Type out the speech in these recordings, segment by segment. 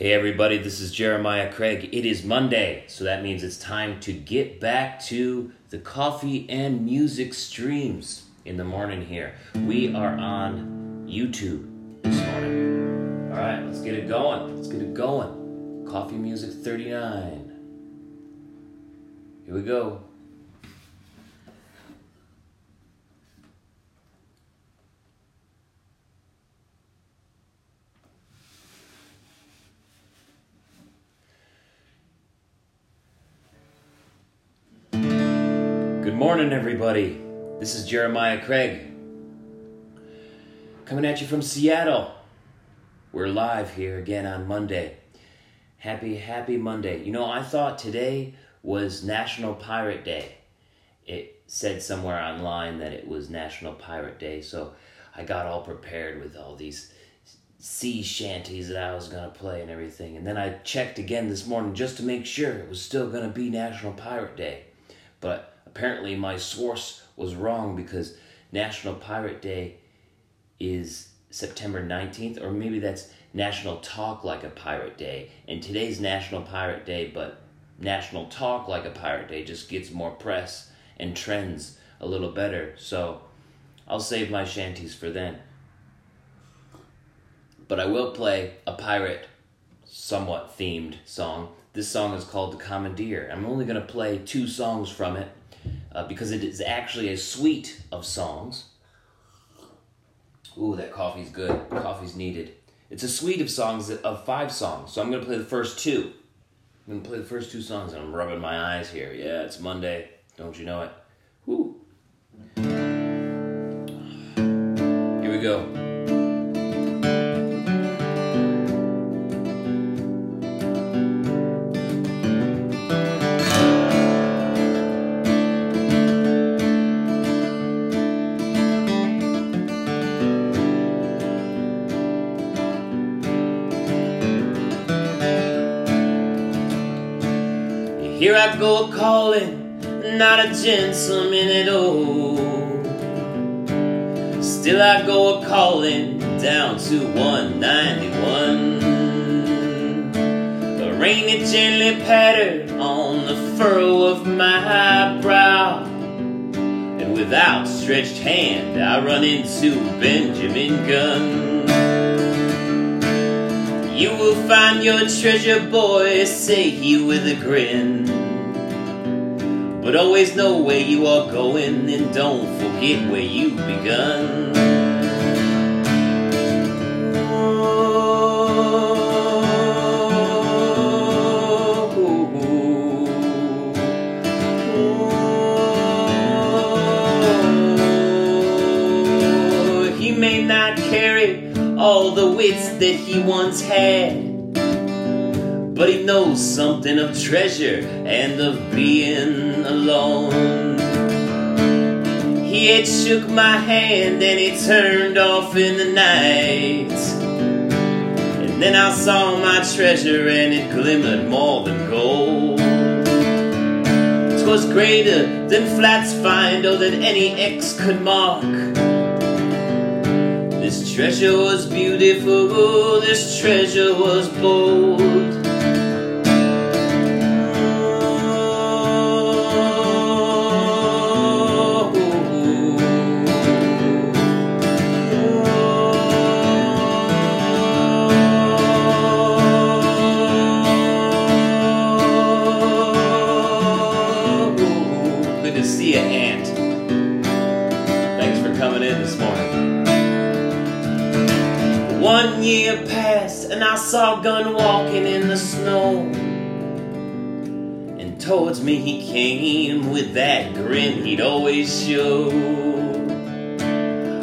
Hey everybody, this is Jeremiah Craig. It is Monday, so that means it's time to get back to the coffee and music streams in the morning here. We are on YouTube this morning. All right, let's get it going. Let's get it going. Coffee Music 39. Here we go. Good morning, everybody. This is Jeremiah Craig. Coming at you from Seattle. We're live here again on Monday. Happy, happy Monday. You know, I thought today was National Pirate Day. It said somewhere online that it was National Pirate Day, so I got all prepared with all these sea shanties that I was going to play and everything. And then I checked again this morning just to make sure it was still going to be National Pirate Day. But apparently my source was wrong because National Pirate Day is September 19th, or maybe that's National Talk Like a Pirate Day. And today's National Pirate Day, but National Talk Like a Pirate Day just gets more press and trends a little better. So I'll save my shanties for then. But I will play a pirate, somewhat themed song. This song is called The Commandeer. I'm only going to play two songs from it uh, because it is actually a suite of songs. Ooh, that coffee's good. Coffee's needed. It's a suite of songs of five songs. So I'm to play the first two. I'm to play the first two songs, and I'm rubbing my eyes here. Yeah, it's Monday. Don't you know it? Woo. Here we go. Here I go a calling, not a gentleman at all. Still I go a calling down to 191. The rain it gently pattered on the furrow of my brow. And with outstretched hand I run into Benjamin Gunn. You will find your treasure, boy, say he with a grin. But always know where you are going, and don't forget where you've begun. He may not carry all the wits that he once had. But he knows something of treasure and of being alone. He had shook my hand and he turned off in the night. And then I saw my treasure and it glimmered more than gold. 'Twas greater than Flint's find or than any X could mark. This treasure was beautiful, oh, this treasure was bold. Towards me he came with that grin he'd always show.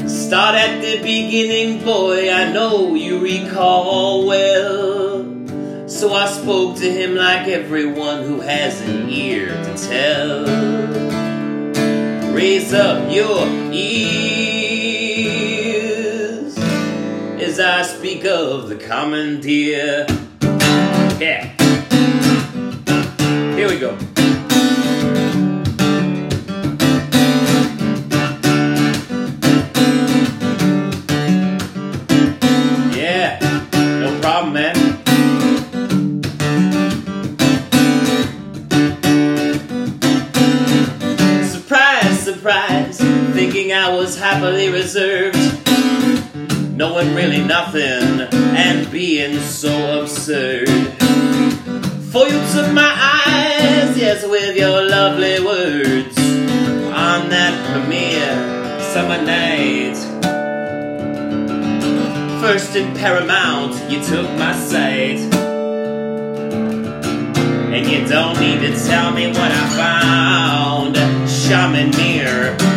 Start at the beginning, boy, I know you recall well. So I spoke to him like everyone who has an ear to tell. Raise up your ears as I speak of the commandeer. Yeah here we go. Yeah, no problem, man. Surprise, surprise, thinking I was happily reserved. Knowing really nothing and being so absurd. For you took my eyes, yes, with your lovely words on that premiere summer night. First in Paramount, you took my sight. And you don't need to tell me what I found. Shaman Mirror.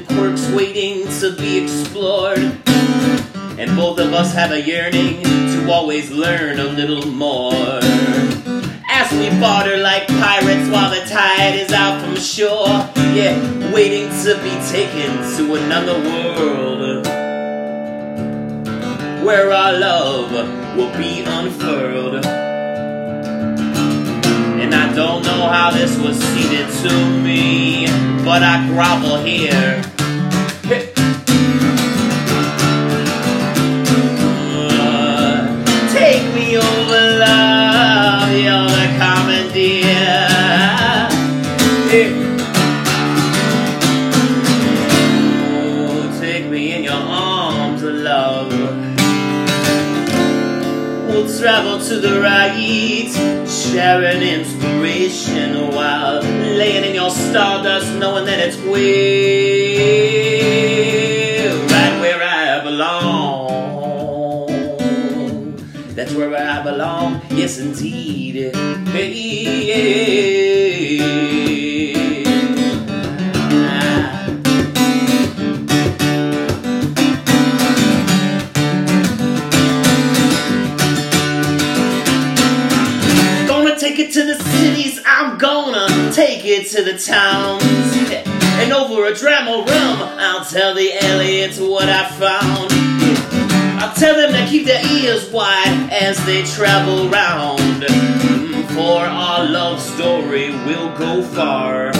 Quirks waiting to be explored. And both of us have a yearning to always learn a little more. As we barter like pirates while the tide is out from shore. Yeah, waiting to be taken to another world. Where our love will be unfurled. And I don't know how this was seeded to me, but I grovel here. Travel to the right, sharing inspiration while laying in your stardust, knowing that it's way right where I belong. That's where I belong, yes indeed. Hey. Take it to the towns. And over a dram of rum, I'll tell the aliens what I found. I'll tell them to keep their ears wide as they travel round. Mm, For our love story will go far.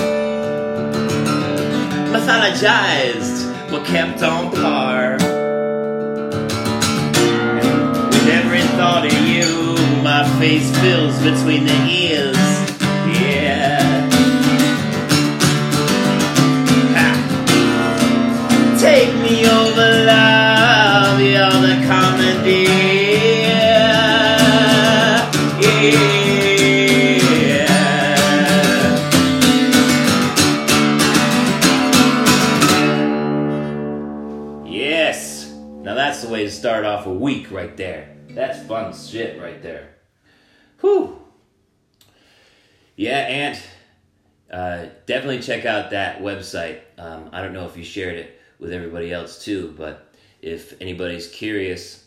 Mythologized, but kept on par. With every thought of you, my face fills between the ears. Take me over, love. You're the commandeer. Yeah. Yes. Now that's the way to start off a week right there. That's fun shit right there. Whew. Yeah, Ant. Uh, definitely check out that website. Um, I don't know if you shared it with everybody else too, but if anybody's curious,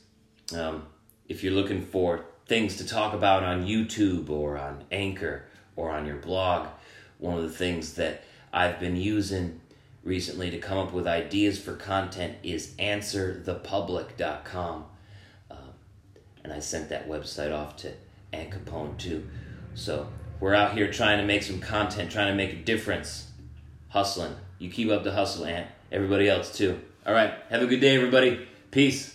um, if you're looking for things to talk about on YouTube or on Anchor or on your blog, one of the things that I've been using recently to come up with ideas for content is answerthepublic.com. Um, and I sent that website off to Ant Capone too. So we're out here trying to make some content, trying to make a difference, hustling. You keep up the hustle, Ant. Everybody else too. All right. Have a good day, everybody. Peace.